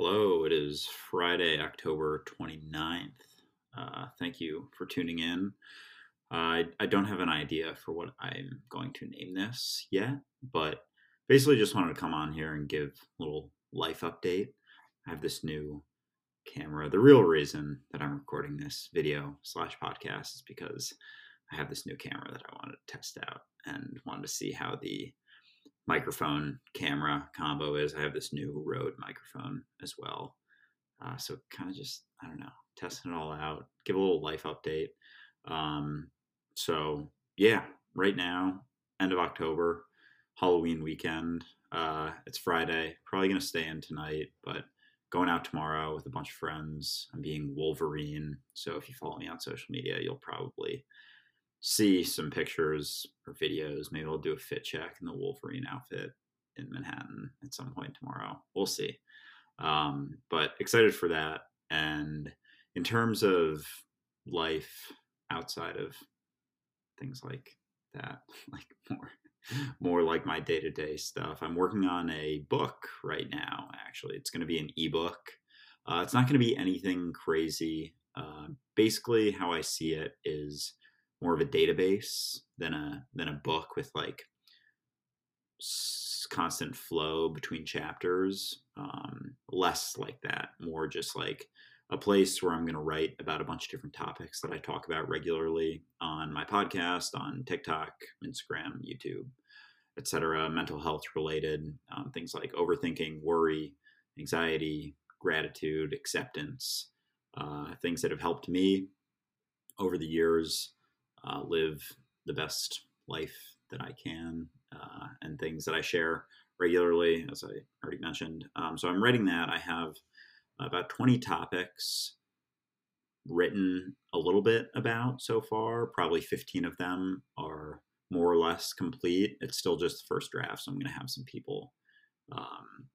Hello, it is Friday, October 29th. Uh, thank you for tuning in. Uh, I, I don't have an idea for what I'm going to name this yet, but basically just wanted to come on here and give a little life update. I have this new camera. The real reason that I'm recording this video slash podcast is because I have this new camera that I wanted to test out and wanted to see how the microphone camera combo is. I have this new Rode microphone as well. Uh, so kind of just, I don't know, testing it all out, give a little life update. Um, so yeah, right now, end of October, Halloween weekend. Uh, it's Friday. Probably gonna stay in tonight, but going out tomorrow with a bunch of friends. I'm being Wolverine. So if you follow me on social media, you'll probably see some pictures or videos. Maybe I'll do a fit check in the Wolverine outfit in Manhattan at some point tomorrow. We'll see. Um, but excited for that. And in terms of life outside of things like that, like more more like my day-to-day stuff. I'm working on a book right now. Actually, it's going to be an ebook. Uh, it's not going to be anything crazy. Uh, basically, how I see it is more of a database than a than a book with like constant flow between chapters. Um, less like that, more just like a place where I'm going to write about a bunch of different topics that I talk about regularly on my podcast, on TikTok, Instagram, YouTube, etc. Mental health related um, things like overthinking, worry, anxiety, gratitude, acceptance, uh, things that have helped me over the years uh, live the best life that I can, uh, and things that I share regularly, as I already mentioned. Um, so I'm writing that. I have about 20 topics written a little bit about so far. Probably 15 of them are more or less complete. It's still just the first draft, so I'm going to have some people um,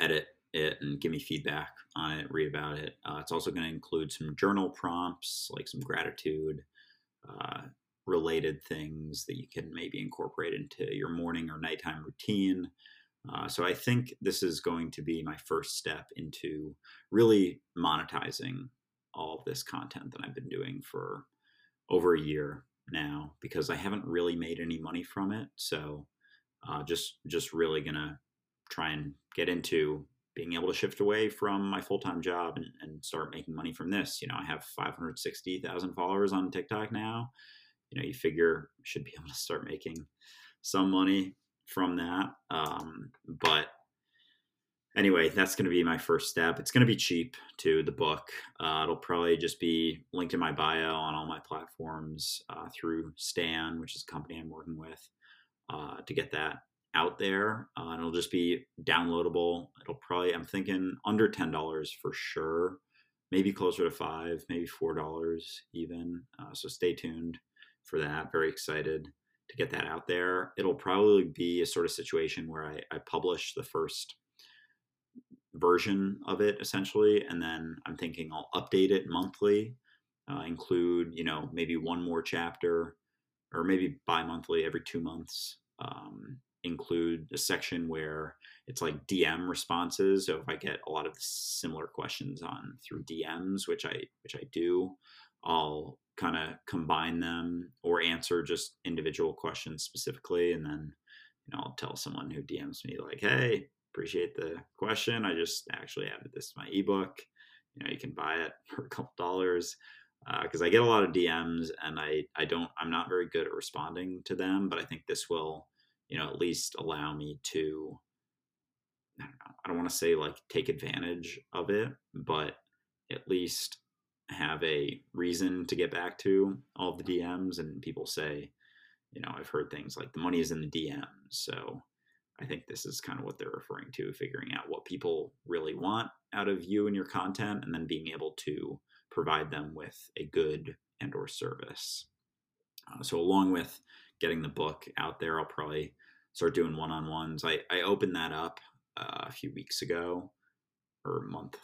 edit it and give me feedback on it, read about it. Uh, it's also going to include some journal prompts, like some gratitude uh, related things that you can maybe incorporate into your morning or nighttime routine. Uh, so I think this is going to be my first step into really monetizing all of this content that I've been doing for over a year now because I haven't really made any money from it. So uh, just just really gonna try and get into being able to shift away from my full time job and, and start making money from this. You know, I have 560,000 followers on TikTok now. You know, you figure should be able to start making some money from that. Um, but anyway, that's going to be my first step. It's going to be cheap to the book. Uh, it'll probably just be linked in my bio on all my platforms uh, through Stan, which is a company I'm working with, uh, to get that out there. Uh, and it'll just be downloadable. It'll probably, I'm thinking under $10 for sure, maybe closer to five, maybe $4 even. Uh, so stay tuned for that. Very excited to get that out there. It'll probably be a sort of situation where I, I publish the first version of it essentially, and then I'm thinking I'll update it monthly, uh, include you know maybe one more chapter, or maybe bi-monthly every two months. Um, include a section where it's like DM responses. So if I get a lot of similar questions on through DMs, which I which I do, I'll kind of combine them or answer just individual questions specifically, and then you know I'll tell someone who DMs me like, "Hey, appreciate the question. I just actually added this to my ebook. You know, you can buy it for a couple dollars." because uh, I get a lot of DMs and I I don't I'm not very good at responding to them, but I think this will you know at least allow me to I don't know I don't want to say like take advantage of it, but at least have a reason to get back to all the DMs and people say, you know, I've heard things like the money is in the DMs. So I think this is kind of what they're referring to, figuring out what people really want out of you and your content and then being able to provide them with a good and or service. Uh, so along with getting the book out there, I'll probably start doing one-on-ones. I, I opened that up uh, a few weeks ago or a month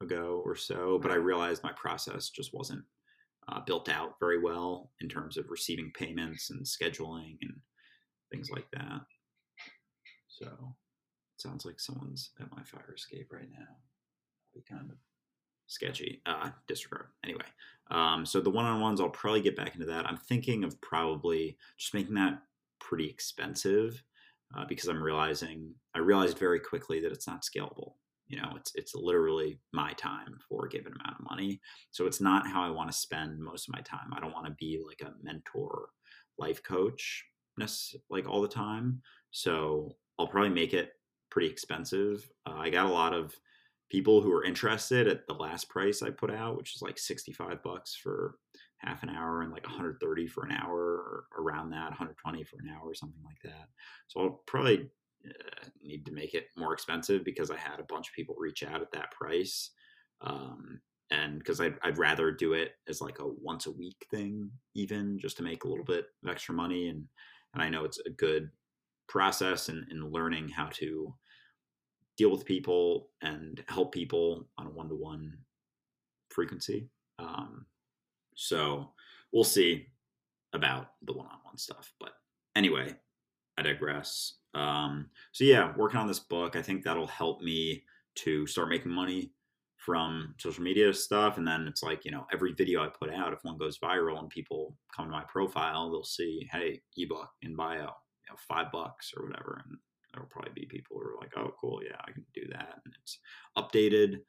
ago or so, but I realized my process just wasn't uh, built out very well in terms of receiving payments and scheduling and things like that. So it sounds like someone's at my fire escape right now. Be kind of sketchy. Uh, disregard. Anyway, um, so the one-on-ones, I'll probably get back into that. I'm thinking of probably just making that pretty expensive uh, because I'm realizing I realized very quickly that it's not scalable. You know, it's it's literally my time for a given amount of money. So it's not how I want to spend most of my time. I don't want to be like a mentor, life coach, like all the time. So I'll probably make it pretty expensive. Uh, I got a lot of people who are interested at the last price I put out, which is like 65 bucks for half an hour and like 130 for an hour or around that, 120 for an hour or something like that. So I'll probably uh, need to make it more expensive because I had a bunch of people reach out at that price. Um, and because I'd, I'd rather do it as like a once a week thing, even just to make a little bit of extra money. And, and I know it's a good process in, in learning how to deal with people and help people on a one to one frequency. Um, so we'll see about the one on one stuff. But anyway, I digress. Um, so yeah, working on this book, I think that'll help me to start making money from social media stuff. And then it's like, you know, every video I put out, if one goes viral and people come to my profile, they'll see, hey, ebook in bio, you know, five bucks or whatever. And there'll probably be people who are like, oh, cool, yeah, I can do that. And it's updated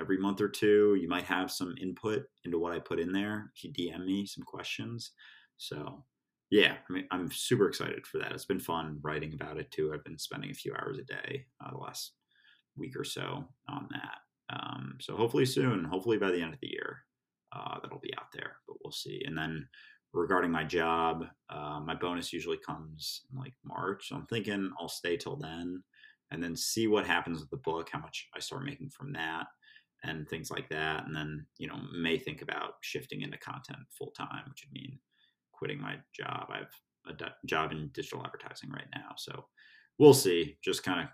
every month or two. You might have some input into what I put in there if you DM me some questions. So, yeah, I mean, I'm super excited for that. It's been fun writing about it too. I've been spending a few hours a day uh, the last week or so on that. Um, so hopefully soon, hopefully by the end of the year, uh, that'll be out there. But we'll see. And then regarding my job, uh, my bonus usually comes in like March. So I'm thinking I'll stay till then and then see what happens with the book, how much I start making from that and things like that. And then, you know, may think about shifting into content full time, which would mean quitting my job. I have a job in digital advertising right now. So we'll see. Just kind of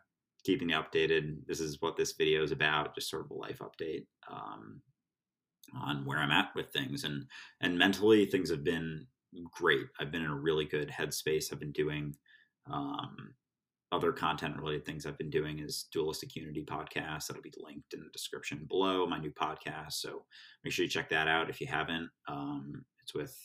keeping you updated. This is what this video is about, just sort of a life update. Um, on where I'm at with things and and mentally things have been great. I've been in a really good headspace. I've been doing um, other content related things I've been doing is Dualistic Unity podcast. That'll be linked in the description below. My new podcast, so make sure you check that out if you haven't. Um, it's with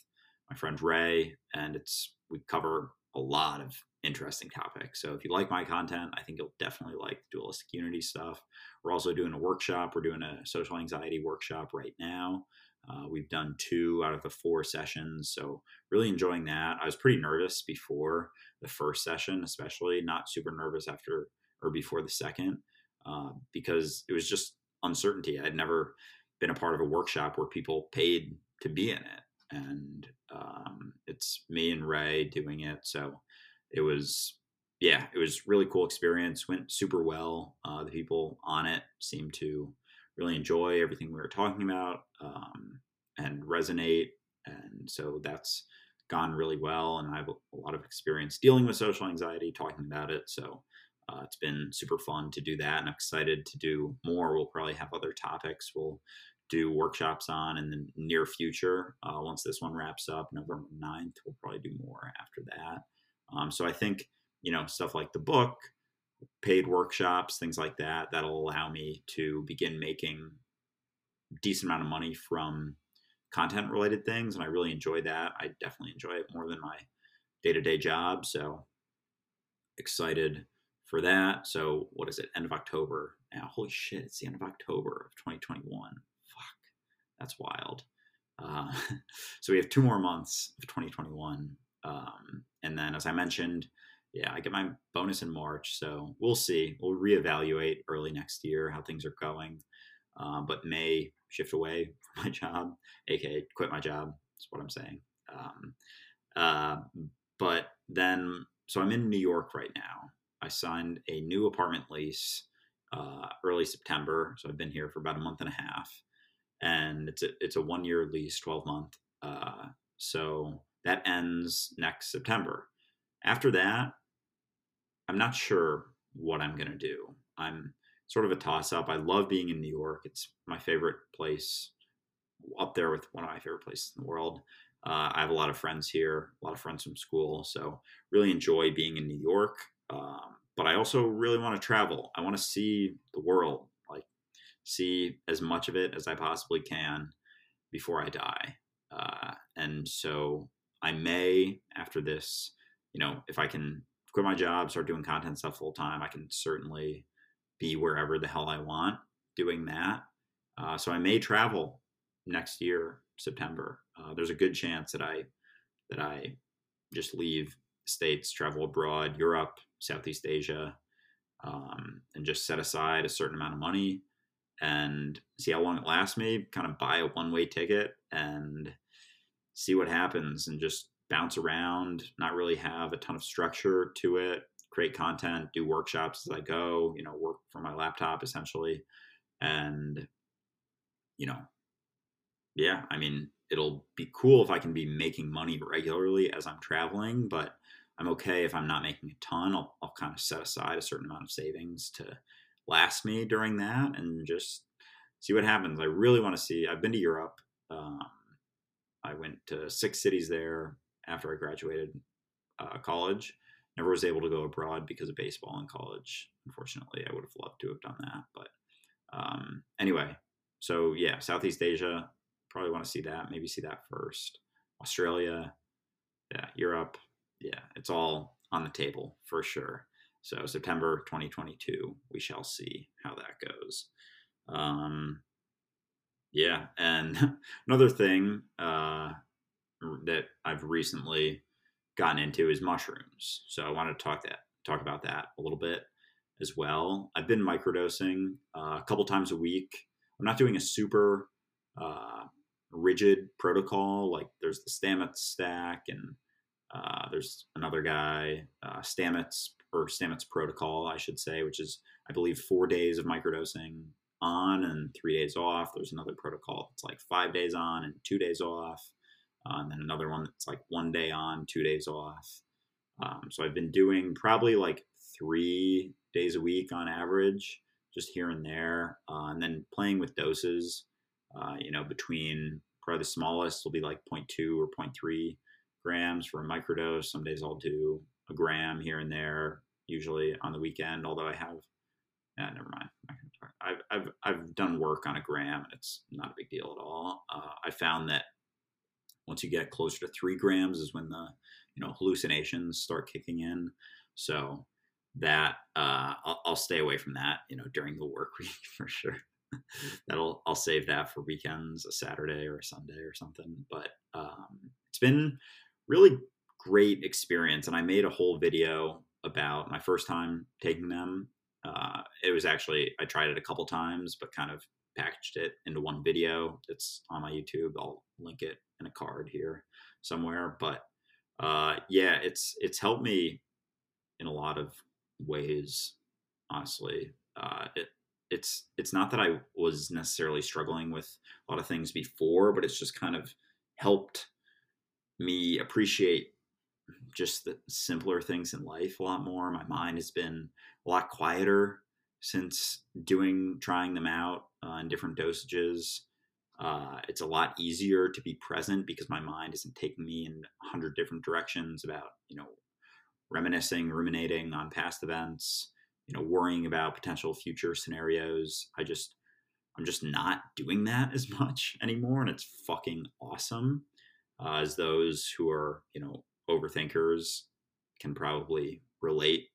my friend Ray, and it's we cover a lot of interesting topics. So if you like my content, I think you'll definitely like dualistic unity stuff. We're also doing a workshop. We're doing a social anxiety workshop right now. Uh, we've done two out of the four sessions, so really enjoying that. I was pretty nervous before the first session, especially not super nervous after or before the second, uh, because it was just uncertainty. I'd never been a part of a workshop where people paid to be in it, and um, it's me and Ray doing it. So it was yeah, it was really cool experience. Went super well. Uh, the people on it seemed to really enjoy everything we were talking about um, and resonate, and so that's gone really well. And I have a lot of experience dealing with social anxiety, talking about it. So uh, it's been super fun to do that, and I'm excited to do more. We'll probably have other topics we'll do workshops on in the near future. Uh, once this one wraps up, November 9th, we'll probably do more after that. Um, so I think, you know, stuff like the book, paid workshops, things like that, that'll allow me to begin making decent amount of money from content related things. And I really enjoy that. I definitely enjoy it more than my day to day job. So excited for that. So what is it? End of October now. Holy shit, it's the end of October of 2021. Fuck. That's wild. Uh, so we have two more months of 2021 um, and then, as I mentioned, yeah, I get my bonus in March. So we'll see. We'll reevaluate early next year how things are going. Uh, but may shift away from my job, aka quit my job. That's what I'm saying. Um, uh, but then, so I'm in New York right now. I signed a new apartment lease uh, early September. So I've been here for about a month and a half, and it's a it's a one year lease, twelve month. Uh, so that ends next September. After that, I'm not sure what I'm going to do. I'm sort of a toss up. I love being in New York. It's my favorite place, up there with one of my favorite places in the world. Uh, I have a lot of friends here, a lot of friends from school, so really enjoy being in New York. Um, but I also really want to travel. I want to see the world, like see as much of it as I possibly can before I die. Uh, and so I may, after this, you know, if I can quit my job, start doing content stuff full time, I can certainly be wherever the hell I want doing that. Uh, so I may travel next year, September. Uh, there's a good chance that I that I just leave states, travel abroad, Europe, Southeast Asia, um, and just set aside a certain amount of money and see how long it lasts me. Kind of buy a one way ticket and see what happens, and just bounce around. Not really have a ton of structure to it. Create content, do workshops as I go. You know, work from my laptop essentially, and you know, yeah. I mean, it'll be cool if I can be making money regularly as I'm traveling, but I'm okay if I'm not making a ton. I'll, I'll kind of set aside a certain amount of savings to last me during that and just see what happens. I really want to see. I've been to Europe. Um, I went to six cities there after I graduated uh, college. Never was able to go abroad because of baseball in college. Unfortunately, I would have loved to have done that. But um, anyway, so yeah, Southeast Asia, probably want to see that. Maybe see that first. Australia, yeah, Europe, yeah, it's all on the table for sure. So September 2022, we shall see how that goes. Um, yeah, and another thing uh, that I've recently gotten into is mushrooms. So I want to talk that talk about that a little bit as well. I've been microdosing uh, a couple times a week. I'm not doing a super uh, rigid protocol. Like there's the Stamets stack, and uh, there's another guy, uh, Stamets or Stamets protocol, I should say, which is I believe four days of microdosing on and three days off. There's another protocol that's like five days on and two days off, uh, and then another one that's like one day on, two days off. Um, so I've been doing probably like three days a week on average, just here and there, uh, and then playing with doses. Uh, you know, between probably the smallest will be like 0.2 or 0.3 grams for a microdose. Some days I'll do a gram here and there, usually on the weekend. Although I have, yeah, never mind. I've I've I've done work on a gram, and it's not a big deal at all. Uh, I found that once you get closer to three grams is when the you know hallucinations start kicking in. So that uh, I'll, I'll stay away from that. You know, during the work week for sure. that'll I'll save that for weekends, a Saturday or a Sunday or something. But um, it's been really great experience, and I made a whole video about my first time taking them. Uh, it was actually I tried it a couple times, but kind of packaged it into one video that's on my YouTube. I'll link it in a card here somewhere. But uh, yeah, it's it's helped me in a lot of ways. Honestly, uh, it it's it's not that I was necessarily struggling with a lot of things before, but it's just kind of helped me appreciate just the simpler things in life a lot more. My mind has been a lot quieter since doing trying them out uh, in different dosages. Uh, it's a lot easier to be present because my mind isn't taking me in a hundred different directions about you know reminiscing, ruminating on past events you know worrying about potential future scenarios i just i'm just not doing that as much anymore and it's fucking awesome uh, as those who are you know overthinkers can probably relate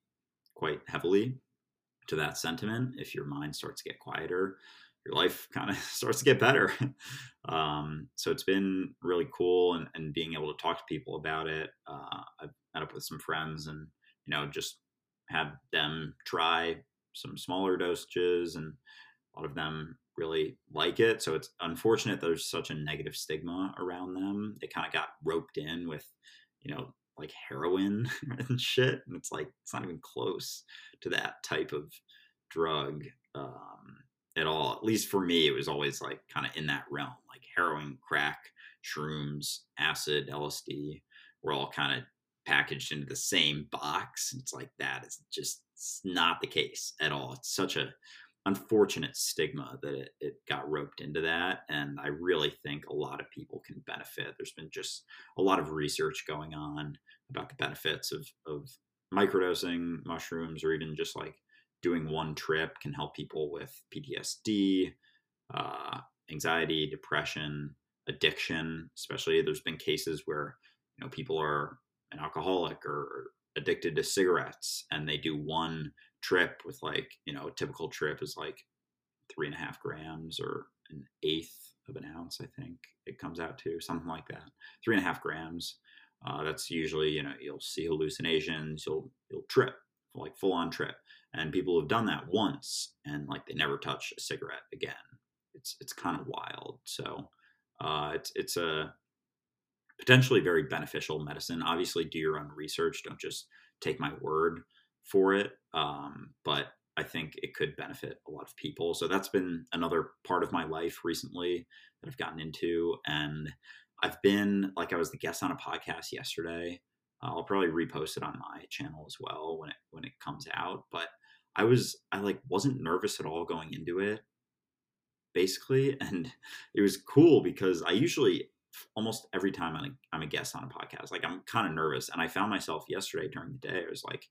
quite heavily to that sentiment if your mind starts to get quieter your life kind of starts to get better um, so it's been really cool and, and, being able to talk to people about it uh, i've met up with some friends and you know just had them try some smaller dosages, and a lot of them really like it. So it's unfortunate there's such a negative stigma around them. They kind of got roped in with, you know, like heroin and shit, and it's like it's not even close to that type of drug um, at all. At least for me, it was always like kind of in that realm, like heroin, crack, shrooms, acid, LSD. Were all kind of packaged into the same box. It's like that is just not the case at all. It's such a unfortunate stigma that it, it, got roped into that. And I really think a lot of people can benefit. There's been just a lot of research going on about the benefits of, of microdosing mushrooms or even just like doing one trip can help people with PTSD, uh, anxiety, depression, addiction. Especially, there's been cases where you know people are an alcoholic or addicted to cigarettes, and they do one trip with like you know a typical trip is like three and a half grams or an eighth of an ounce. I think it comes out to something like that, three and a half grams. Uh, that's usually you know you'll see hallucinations, you'll you'll trip like full on trip, and people have done that once and like they never touch a cigarette again. It's it's kind of wild. So uh, it's it's a potentially very beneficial medicine. Obviously, do your own research. Don't just take my word for it. Um, but I think it could benefit a lot of people. So that's been another part of my life recently that I've gotten into. And I've been, like, I was the guest on a podcast yesterday. I'll probably repost it on my channel as well when it when it comes out. But I was I like wasn't nervous at all going into it, basically, and it was cool because I usually almost every time I'm a, I'm a guest on a podcast, like I'm kind of nervous, and I found myself yesterday during the day. I was like,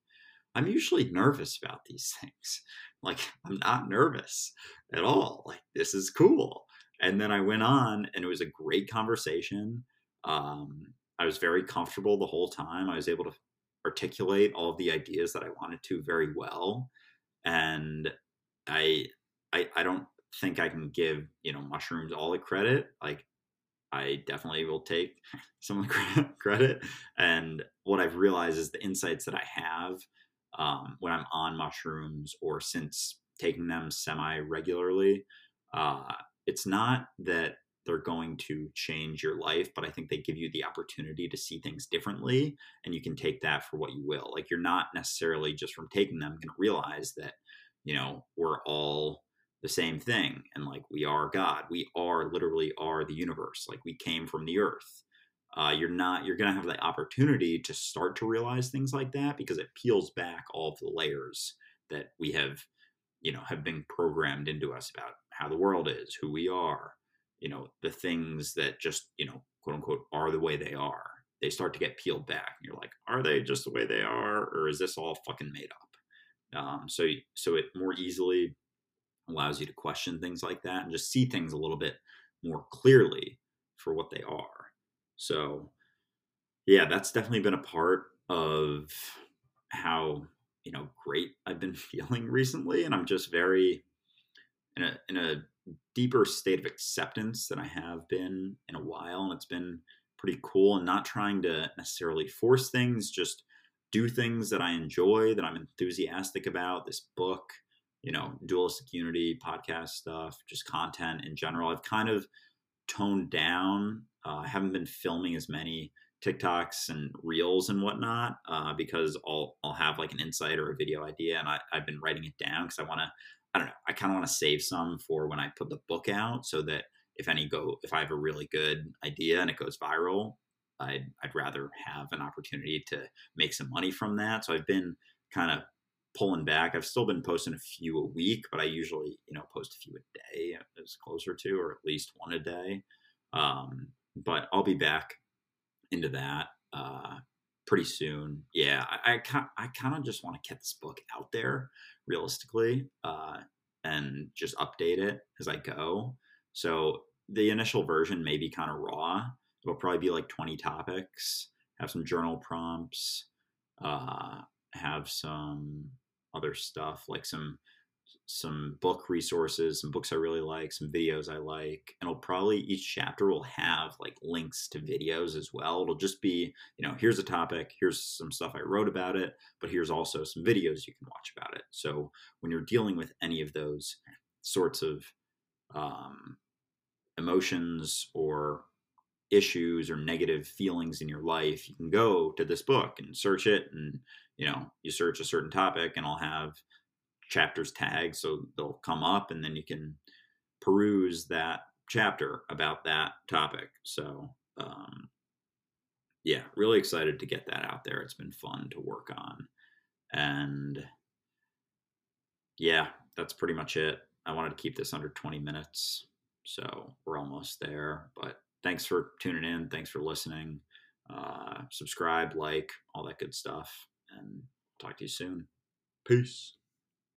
I'm usually nervous about these things. Like I'm not nervous at all. Like this is cool. And then I went on, and it was a great conversation. Um, I was very comfortable the whole time. I was able to articulate all of the ideas that I wanted to very well, and I, I, I don't think I can give you know mushrooms all the credit. Like I definitely will take some of the credit. And what I've realized is the insights that I have um, when I'm on mushrooms or since taking them semi regularly, uh, it's not that they're going to change your life, but I think they give you the opportunity to see things differently. And you can take that for what you will. Like you're not necessarily just from taking them going to realize that, you know, we're all the same thing and like we are god we are literally are the universe like we came from the earth uh, you're not you're going to have the opportunity to start to realize things like that because it peels back all of the layers that we have you know have been programmed into us about how the world is who we are you know the things that just you know quote unquote are the way they are they start to get peeled back and you're like are they just the way they are or is this all fucking made up um, so so it more easily allows you to question things like that and just see things a little bit more clearly for what they are. So, yeah, that's definitely been a part of how you know great I've been feeling recently, and I'm just very in a in a deeper state of acceptance than I have been in a while, and it's been pretty cool. And not trying to necessarily force things, just do things that I enjoy, that I'm enthusiastic about. This book, you know, dualistic unity podcast stuff, just content in general. I've kind of toned down. Uh, I haven't been filming as many TikToks and reels and whatnot uh, because I'll I'll have like an insight or a video idea, and I, I've been writing it down because I want to. I don't know. I kind of want to save some for when I put the book out, so that if any go, if I have a really good idea and it goes viral, I'd I'd rather have an opportunity to make some money from that. So I've been kind of pulling back. I've still been posting a few a week, but I usually, you know, post a few a day as closer to, or at least one a day. Um, but I'll be back into that uh, pretty soon. Yeah, I, I, kind of just want to get this book out there realistically uh, and just update it as I go. So the initial version may be kind of raw. It'll probably be like 20 topics, have some journal prompts, uh, have some other stuff like some some book resources, some books I really like, some videos I like, and it'll probably each chapter will have like links to videos as well. It'll just be, you know, here's a topic, here's some stuff I wrote about it, but here's also some videos you can watch about it. So when you're dealing with any of those sorts of um, emotions or issues or negative feelings in your life, you can go to this book and search it and you know, you search a certain topic and I'll have chapters tagged so they'll come up and then you can peruse that chapter about that topic. So, um, yeah, really excited to get that out there. It's been fun to work on. And yeah, that's pretty much it. I wanted to keep this under 20 minutes. So we're almost there. But thanks for tuning in. Thanks for listening. Uh, subscribe, like, all that good stuff and Talk to you soon. Peace.